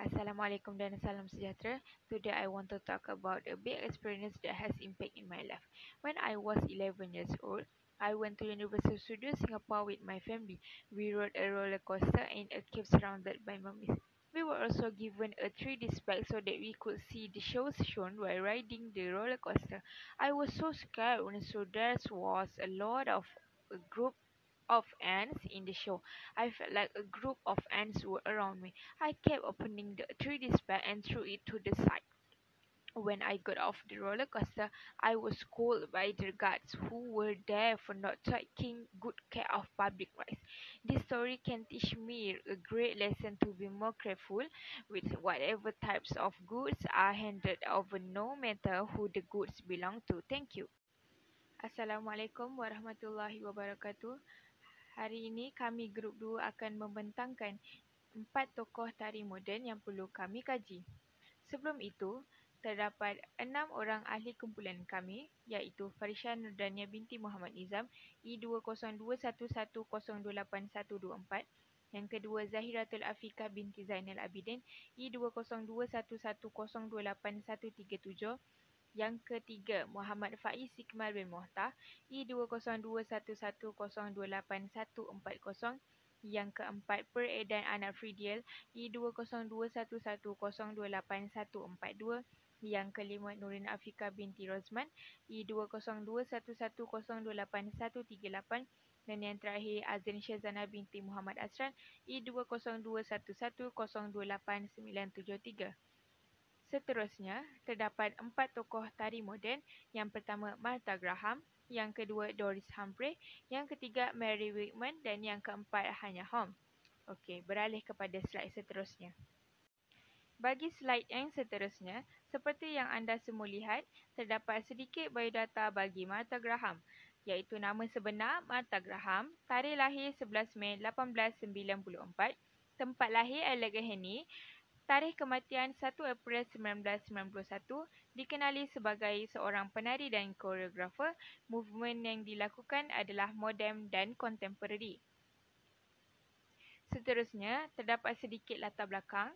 Assalamualaikum dan salam sejahtera. Today I want to talk about a big experience that has impact in my life. When I was 11 years old, I went to Universal Studios Singapore with my family. We rode a roller coaster in a cave surrounded by mummies. We were also given a 3D spec so that we could see the shows shown while riding the roller coaster. I was so scared when so there was a lot of a group of ants in the show. I felt like a group of ants were around me. I kept opening the 3D spec and threw it to the side. When I got off the roller coaster, I was scolded by the guards who were there for not taking good care of public rights. This story can teach me a great lesson to be more careful with whatever types of goods are handed over, no matter who the goods belong to. Thank you. Assalamualaikum warahmatullahi wabarakatuh. Hari ini kami grup 2 akan membentangkan empat tokoh tari moden yang perlu kami kaji. Sebelum itu, terdapat enam orang ahli kumpulan kami iaitu Farisha Nurdania binti Muhammad Nizam I2021102814 yang kedua Zahiratul Afika binti Zainal Abidin I2021102837 yang ketiga, Muhammad Faiz Sikmal bin Mohtar, I2021102840. Yang keempat, Peredan Anak Fridial, I2021102842. Yang kelima, Nurin Afika binti Rozman, I2021102838. Dan yang terakhir, Azin Syazana binti Muhammad Asran, I2021102893. Seterusnya, terdapat empat tokoh tari moden. Yang pertama, Martha Graham. Yang kedua, Doris Humphrey. Yang ketiga, Mary Wigman. Dan yang keempat, Hanya Holmes. Okey, beralih kepada slide seterusnya. Bagi slide yang seterusnya, seperti yang anda semua lihat, terdapat sedikit biodata bagi Martha Graham, iaitu nama sebenar Martha Graham, tarikh lahir 11 Mei 1894, tempat lahir Allegheny, Tarikh kematian 1 April 1991 dikenali sebagai seorang penari dan koreografer. Movement yang dilakukan adalah moden dan contemporary. Seterusnya, terdapat sedikit latar belakang.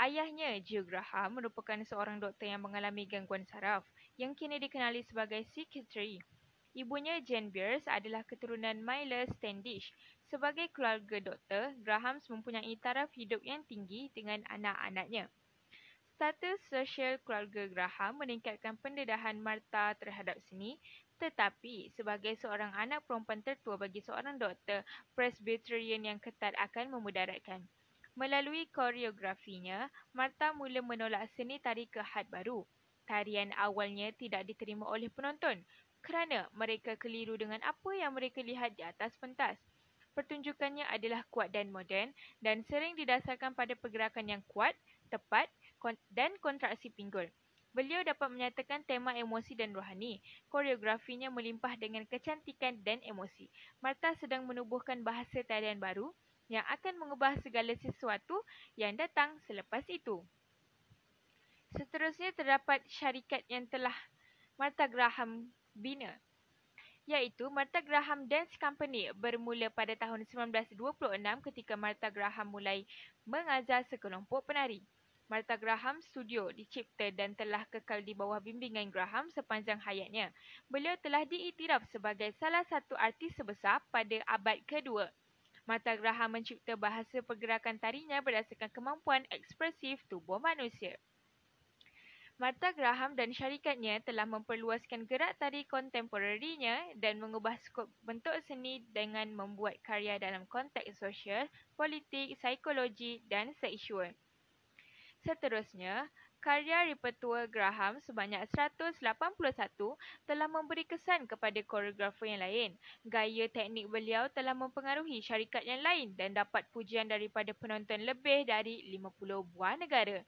Ayahnya, Joe Graham, merupakan seorang doktor yang mengalami gangguan saraf yang kini dikenali sebagai psychiatry. Ibunya, Jane Beers, adalah keturunan Myler Standish Sebagai keluarga doktor, Grahams mempunyai taraf hidup yang tinggi dengan anak-anaknya. Status sosial keluarga Graham meningkatkan pendedahan Martha terhadap seni, tetapi sebagai seorang anak perempuan tertua bagi seorang doktor, Presbyterian yang ketat akan memudaratkan. Melalui koreografinya, Martha mula menolak seni tari ke had baru. Tarian awalnya tidak diterima oleh penonton kerana mereka keliru dengan apa yang mereka lihat di atas pentas. Pertunjukannya adalah kuat dan moden dan sering didasarkan pada pergerakan yang kuat, tepat dan kontraksi pinggul. Beliau dapat menyatakan tema emosi dan rohani. Koreografinya melimpah dengan kecantikan dan emosi. Martha sedang menubuhkan bahasa tarian baru yang akan mengubah segala sesuatu yang datang selepas itu. Seterusnya terdapat syarikat yang telah Martha Graham bina iaitu Martha Graham Dance Company bermula pada tahun 1926 ketika Martha Graham mulai mengajar sekelompok penari. Martha Graham Studio dicipta dan telah kekal di bawah bimbingan Graham sepanjang hayatnya. Beliau telah diiktiraf sebagai salah satu artis sebesar pada abad kedua. Martha Graham mencipta bahasa pergerakan tarinya berdasarkan kemampuan ekspresif tubuh manusia. Martha Graham dan syarikatnya telah memperluaskan gerak tari kontemporerinya dan mengubah skop bentuk seni dengan membuat karya dalam konteks sosial, politik, psikologi dan seksual. Seterusnya, karya repertua Graham sebanyak 181 telah memberi kesan kepada koreografer yang lain. Gaya teknik beliau telah mempengaruhi syarikat yang lain dan dapat pujian daripada penonton lebih dari 50 buah negara.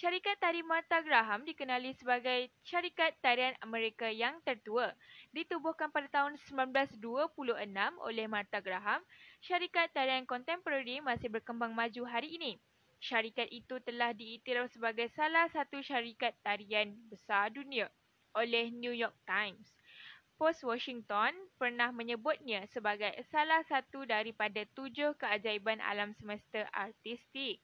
Syarikat Tari Martha Graham dikenali sebagai syarikat tarian Amerika yang tertua. Ditubuhkan pada tahun 1926 oleh Martha Graham, syarikat tarian kontemporari masih berkembang maju hari ini. Syarikat itu telah diiktiraf sebagai salah satu syarikat tarian besar dunia oleh New York Times. Post Washington pernah menyebutnya sebagai salah satu daripada tujuh keajaiban alam semesta artistik.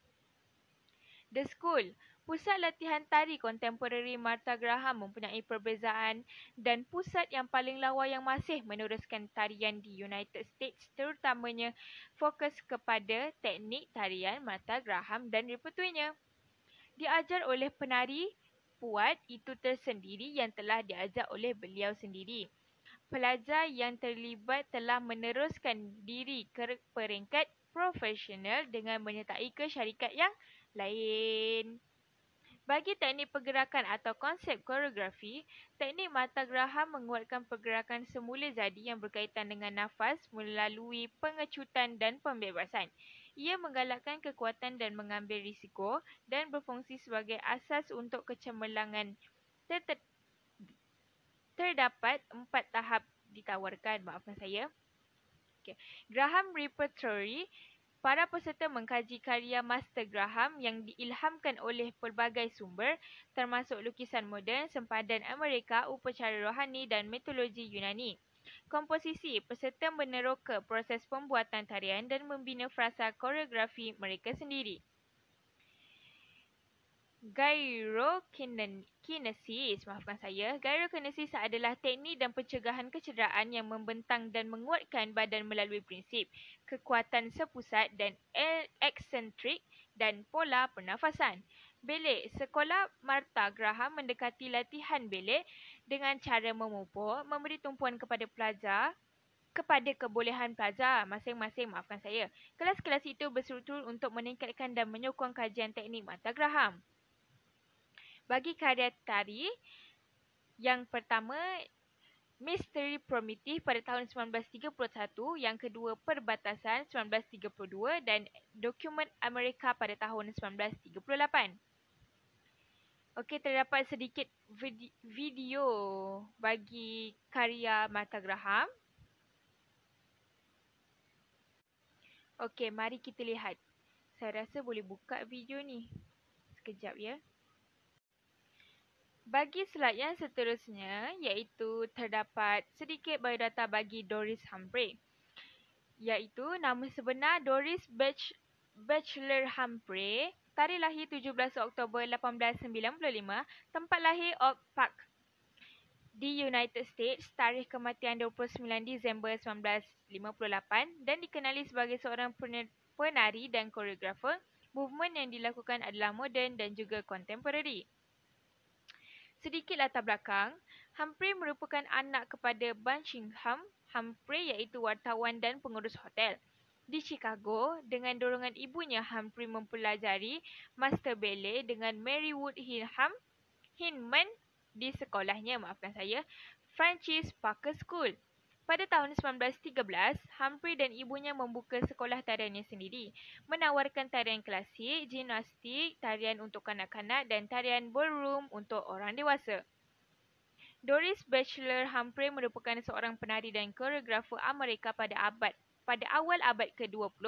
The School. Pusat latihan tari kontemporari Martha Graham mempunyai perbezaan dan pusat yang paling lawa yang masih meneruskan tarian di United States terutamanya fokus kepada teknik tarian Martha Graham dan repertuinya. Diajar oleh penari puat itu tersendiri yang telah diajar oleh beliau sendiri pelajar yang terlibat telah meneruskan diri ke peringkat profesional dengan menyertai ke syarikat yang lain. Bagi teknik pergerakan atau konsep koreografi, teknik mata Graham menguatkan pergerakan semula jadi yang berkaitan dengan nafas melalui pengecutan dan pembebasan. Ia menggalakkan kekuatan dan mengambil risiko dan berfungsi sebagai asas untuk kecemerlangan terdapat empat tahap ditawarkan. Maafkan saya. Okay. Graham Repertory. Para peserta mengkaji karya Master Graham yang diilhamkan oleh pelbagai sumber termasuk lukisan moden, sempadan Amerika, upacara rohani dan mitologi Yunani. Komposisi peserta meneroka proses pembuatan tarian dan membina frasa koreografi mereka sendiri. Gyrokinesis, maafkan saya. Gyrokinesis adalah teknik dan pencegahan kecederaan yang membentang dan menguatkan badan melalui prinsip kekuatan sepusat dan eksentrik dan pola pernafasan. Belik, sekolah Martha Graham mendekati latihan belik dengan cara memupuk, memberi tumpuan kepada pelajar kepada kebolehan pelajar masing-masing, maafkan saya. Kelas-kelas itu berstruktur untuk meningkatkan dan menyokong kajian teknik Martha Graham bagi karya tari yang pertama Misteri Primitif pada tahun 1931, yang kedua Perbatasan 1932 dan Dokumen Amerika pada tahun 1938. Okey, terdapat sedikit video bagi karya Mata Graham. Okey, mari kita lihat. Saya rasa boleh buka video ni. Sekejap ya. Bagi slide yang seterusnya iaitu terdapat sedikit biodata bagi Doris Humphrey. Iaitu nama sebenar Doris Bach Bachelor Humphrey, tarikh lahir 17 Oktober 1895, tempat lahir Oak Park di United States, tarikh kematian 29 Disember 1958 dan dikenali sebagai seorang penari dan koreografer. Movement yang dilakukan adalah moden dan juga contemporary. Sedikit latar belakang, Humphrey merupakan anak kepada Bunchingham Humphrey iaitu wartawan dan pengurus hotel. Di Chicago, dengan dorongan ibunya, Humphrey mempelajari Master Ballet dengan Mary Wood Hinham, Hinman di sekolahnya, maafkan saya, Francis Parker School. Pada tahun 1913, Humphrey dan ibunya membuka sekolah tariannya sendiri, menawarkan tarian klasik, gimnastik, tarian untuk kanak-kanak dan tarian ballroom untuk orang dewasa. Doris Bachelor Humphrey merupakan seorang penari dan koreografer Amerika pada abad pada awal abad ke-20.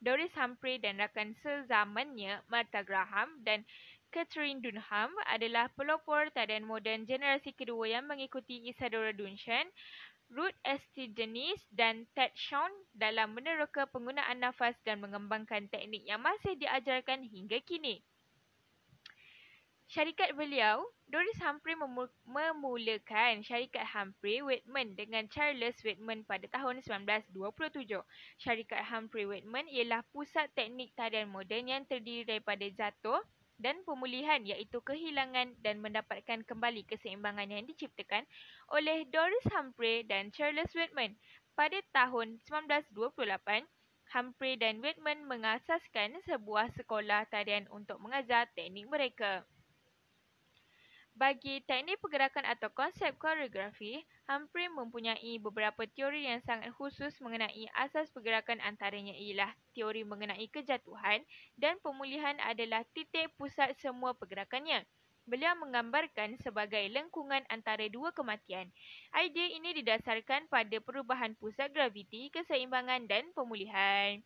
Doris Humphrey dan rakan sezamannya Martha Graham dan Catherine Dunham adalah pelopor tarian moden generasi kedua yang mengikuti Isadora Duncan, Ruth Estigenis dan Ted Shawn dalam meneroka penggunaan nafas dan mengembangkan teknik yang masih diajarkan hingga kini. Syarikat beliau, Doris Humphrey memulakan syarikat Humphrey Whitman dengan Charles Whitman pada tahun 1927. Syarikat Humphrey Whitman ialah pusat teknik tarian moden yang terdiri daripada jatuh, dan pemulihan iaitu kehilangan dan mendapatkan kembali keseimbangan yang diciptakan oleh Doris Humphrey dan Charles Whitman. Pada tahun 1928, Humphrey dan Whitman mengasaskan sebuah sekolah tarian untuk mengajar teknik mereka. Bagi teknik pergerakan atau konsep koreografi, Humphrey mempunyai beberapa teori yang sangat khusus mengenai asas pergerakan antaranya ialah teori mengenai kejatuhan dan pemulihan adalah titik pusat semua pergerakannya. Beliau menggambarkan sebagai lengkungan antara dua kematian. Idea ini didasarkan pada perubahan pusat graviti, keseimbangan dan pemulihan.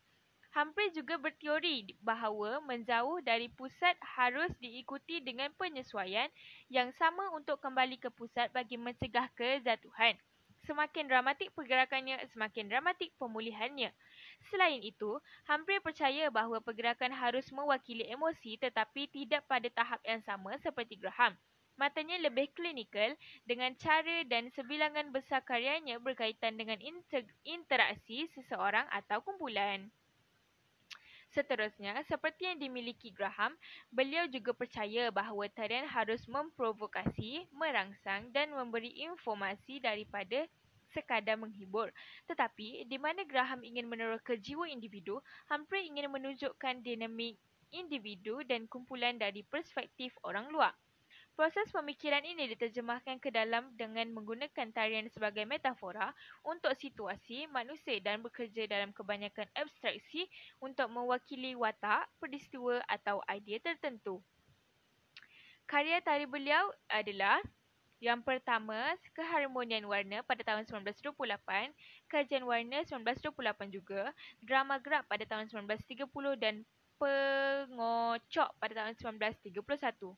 Humphrey juga berteori bahawa menjauh dari pusat harus diikuti dengan penyesuaian yang sama untuk kembali ke pusat bagi mencegah kejatuhan. Semakin dramatik pergerakannya, semakin dramatik pemulihannya. Selain itu, Humphrey percaya bahawa pergerakan harus mewakili emosi tetapi tidak pada tahap yang sama seperti Graham. Matanya lebih klinikal dengan cara dan sebilangan besar karyanya berkaitan dengan inter- interaksi seseorang atau kumpulan. Seterusnya, seperti yang dimiliki Graham, beliau juga percaya bahawa tarian harus memprovokasi, merangsang dan memberi informasi daripada sekadar menghibur. Tetapi, di mana Graham ingin meneroka jiwa individu, Humphrey ingin menunjukkan dinamik individu dan kumpulan dari perspektif orang luar. Proses pemikiran ini diterjemahkan ke dalam dengan menggunakan tarian sebagai metafora untuk situasi manusia dan bekerja dalam kebanyakan abstraksi untuk mewakili watak, peristiwa atau idea tertentu. Karya tari beliau adalah yang pertama, Keharmonian Warna pada tahun 1928, Kajian Warna 1928 juga, Drama Gerak pada tahun 1930 dan Pengocok pada tahun 1931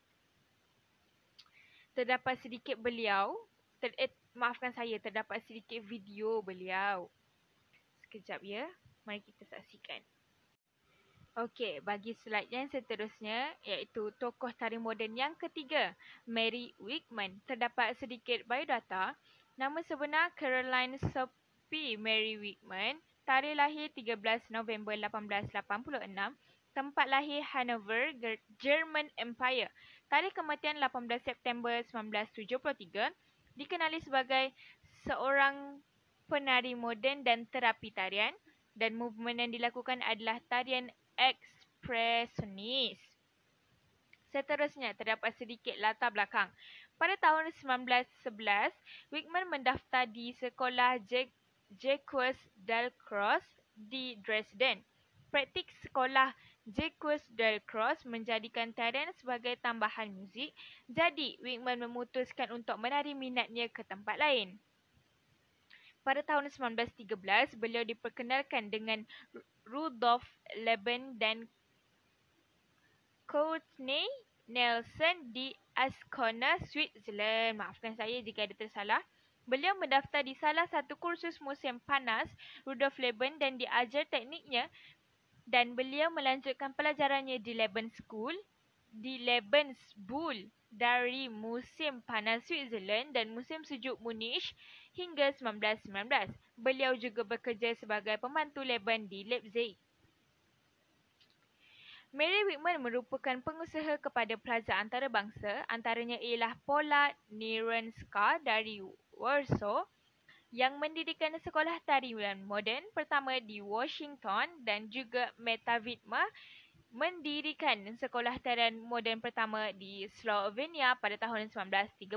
terdapat sedikit beliau ter, eh, maafkan saya terdapat sedikit video beliau sekejap ya mari kita saksikan Okey, bagi slide yang seterusnya iaitu tokoh tari moden yang ketiga, Mary Wickman. Terdapat sedikit biodata. Nama sebenar Caroline Sophie Mary Wickman. Tarikh lahir 13 November 1886. Tempat lahir Hanover, German Empire. Tarikh kematian 18 September 1973 dikenali sebagai seorang penari moden dan terapi tarian dan movement yang dilakukan adalah tarian ekspresionis. Seterusnya terdapat sedikit latar belakang. Pada tahun 1911, Wickman mendaftar di sekolah Jacques Dalcroze di Dresden. Praktik sekolah Jacques Delcroix menjadikan tarian sebagai tambahan muzik, jadi Wickman memutuskan untuk menarik minatnya ke tempat lain. Pada tahun 1913, beliau diperkenalkan dengan Rudolf Leben dan Courtney Nelson di Ascona, Switzerland. Maafkan saya jika ada tersalah. Beliau mendaftar di salah satu kursus musim panas Rudolf Leben dan diajar tekniknya dan beliau melanjutkan pelajarannya di Leban School di Lebensbull dari musim panas Switzerland dan musim sejuk Munich hingga 1919. Beliau juga bekerja sebagai pembantu Leban di Leipzig. Mary Whitman merupakan pengusaha kepada plaza antarabangsa antaranya ialah Paula Nierenska dari Warsaw yang mendirikan sekolah tarian moden pertama di Washington dan juga Meta Vidma mendirikan sekolah tarian moden pertama di Slovenia pada tahun 1930.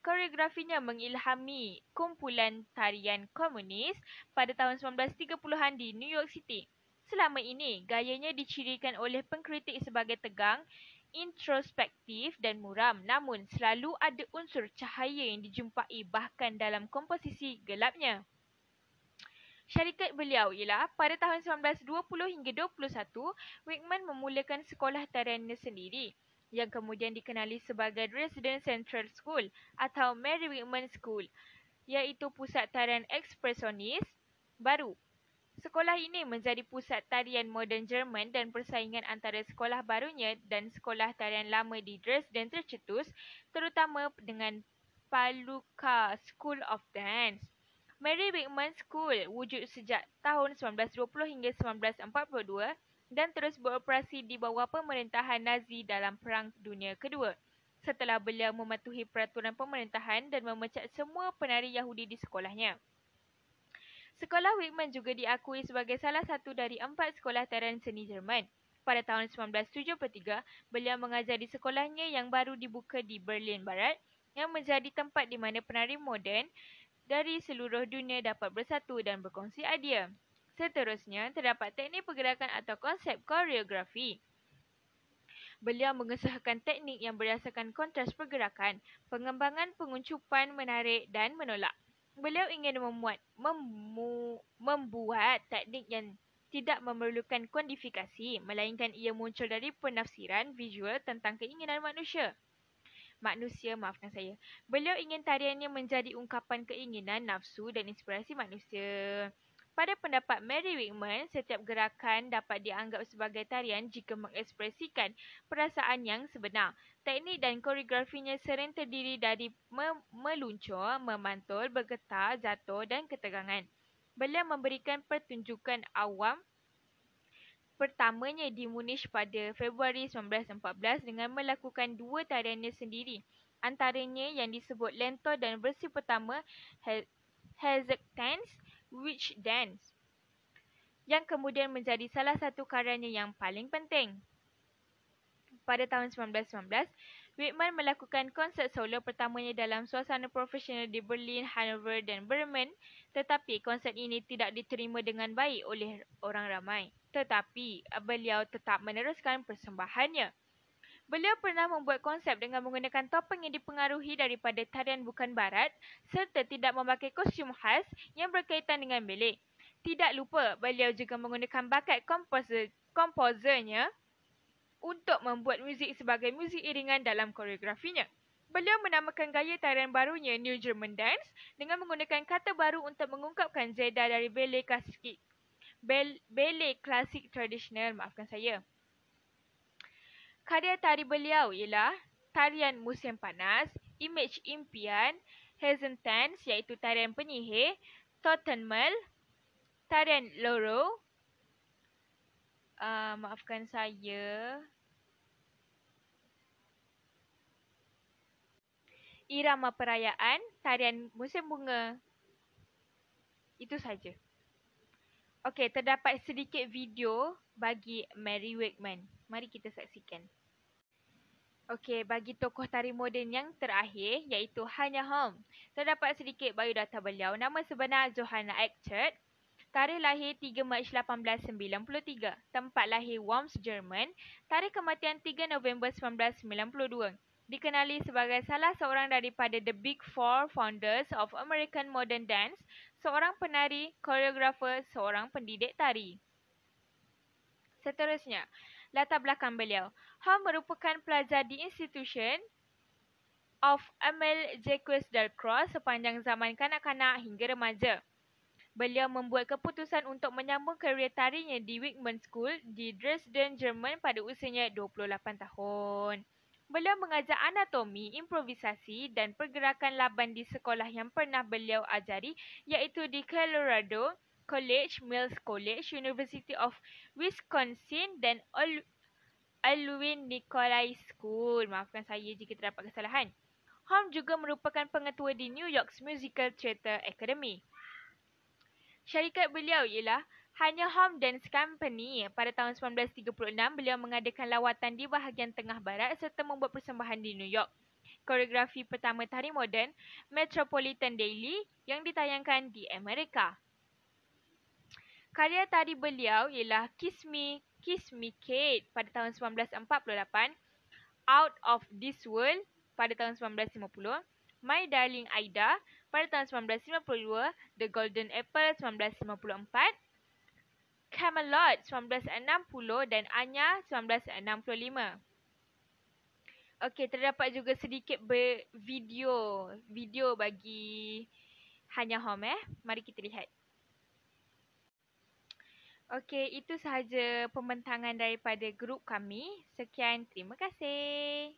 Koreografinya mengilhami kumpulan tarian komunis pada tahun 1930-an di New York City. Selama ini, gayanya dicirikan oleh pengkritik sebagai tegang, introspektif dan muram namun selalu ada unsur cahaya yang dijumpai bahkan dalam komposisi gelapnya. Syarikat beliau ialah pada tahun 1920 hingga 21, Wickman memulakan sekolah tariannya sendiri yang kemudian dikenali sebagai Resident Central School atau Mary Wickman School iaitu pusat tarian ekspresionis baru Sekolah ini menjadi pusat tarian moden Jerman dan persaingan antara sekolah barunya dan sekolah tarian lama di Dresden tercetus, terutama dengan Paluka School of Dance. Mary Wickman School wujud sejak tahun 1920 hingga 1942 dan terus beroperasi di bawah pemerintahan Nazi dalam Perang Dunia Kedua. Setelah beliau mematuhi peraturan pemerintahan dan memecat semua penari Yahudi di sekolahnya. Sekolah Wickman juga diakui sebagai salah satu dari empat sekolah tarian seni Jerman. Pada tahun 1973, beliau mengajar di sekolahnya yang baru dibuka di Berlin Barat yang menjadi tempat di mana penari moden dari seluruh dunia dapat bersatu dan berkongsi idea. Seterusnya, terdapat teknik pergerakan atau konsep koreografi. Beliau mengesahkan teknik yang berdasarkan kontras pergerakan, pengembangan penguncupan menarik dan menolak beliau ingin memuat, memu, membuat teknik yang tidak memerlukan kuantifikasi melainkan ia muncul dari penafsiran visual tentang keinginan manusia. Manusia, maafkan saya. Beliau ingin tariannya menjadi ungkapan keinginan, nafsu dan inspirasi manusia. Pada pendapat Mary Wigman, setiap gerakan dapat dianggap sebagai tarian jika mengekspresikan perasaan yang sebenar. Teknik dan koreografinya sering terdiri dari me- meluncur, memantul, bergetar, jatuh dan ketegangan. Beliau memberikan pertunjukan awam pertamanya di Munich pada Februari 1914 dengan melakukan dua tariannya sendiri. Antaranya yang disebut Lento dan versi pertama Hezekiah's Witch Dance yang kemudian menjadi salah satu karyanya yang paling penting. Pada tahun 1919, Whitman melakukan konsert solo pertamanya dalam suasana profesional di Berlin, Hanover dan Bremen tetapi konsert ini tidak diterima dengan baik oleh orang ramai. Tetapi beliau tetap meneruskan persembahannya. Beliau pernah membuat konsep dengan menggunakan topeng yang dipengaruhi daripada tarian bukan barat serta tidak memakai kostum khas yang berkaitan dengan belik. Tidak lupa, beliau juga menggunakan bakat komposer, komposernya untuk membuat muzik sebagai muzik iringan dalam koreografinya. Beliau menamakan gaya tarian barunya New German Dance dengan menggunakan kata baru untuk mengungkapkan zeda dari belik klasik. Bel, belik klasik tradisional, maafkan saya. Karya tari beliau ialah Tarian Musim Panas, Image Impian, Hesentance iaitu tarian penyihir, Tottenmel, Tarian Loro, uh, maafkan saya, Irama Perayaan, Tarian Musim Bunga. Itu saja. Okey, terdapat sedikit video bagi Mary Wakeman. Mari kita saksikan. Okey, bagi tokoh tari moden yang terakhir iaitu Hanya Holm. Terdapat sedikit biodata beliau. Nama sebenar Johanna Eckert. Tarikh lahir 3 Mac 1893. Tempat lahir Worms, Jerman. Tarikh kematian 3 November 1992. Dikenali sebagai salah seorang daripada the Big Four founders of American Modern Dance, seorang penari, koreografer, seorang pendidik tari. Seterusnya, latar belakang beliau. Hall merupakan pelajar di Institution of Emil Jacques Delcroix sepanjang zaman kanak-kanak hingga remaja. Beliau membuat keputusan untuk menyambung kerjaya tarinya di Wigman School di Dresden, Jerman pada usianya 28 tahun. Beliau mengajar anatomi, improvisasi dan pergerakan laban di sekolah yang pernah beliau ajari iaitu di Colorado College, Mills College, University of Wisconsin dan Alwyn Nicolai School. Maafkan saya jika terdapat kesalahan. Holm juga merupakan pengetua di New York's Musical Theatre Academy. Syarikat beliau ialah Hanya Holm Dance Company. Pada tahun 1936, beliau mengadakan lawatan di bahagian tengah barat serta membuat persembahan di New York. Koreografi pertama tari moden, Metropolitan Daily yang ditayangkan di Amerika. Karya tari beliau ialah Kiss Me, Kiss Me Kate pada tahun 1948, Out of This World pada tahun 1950, My Darling Aida pada tahun 1952, The Golden Apple 1954, Camelot 1960 dan Anya 1965. Okey, terdapat juga sedikit video video bagi Hanya Home eh. Mari kita lihat. Okey, itu sahaja pembentangan daripada grup kami. Sekian, terima kasih.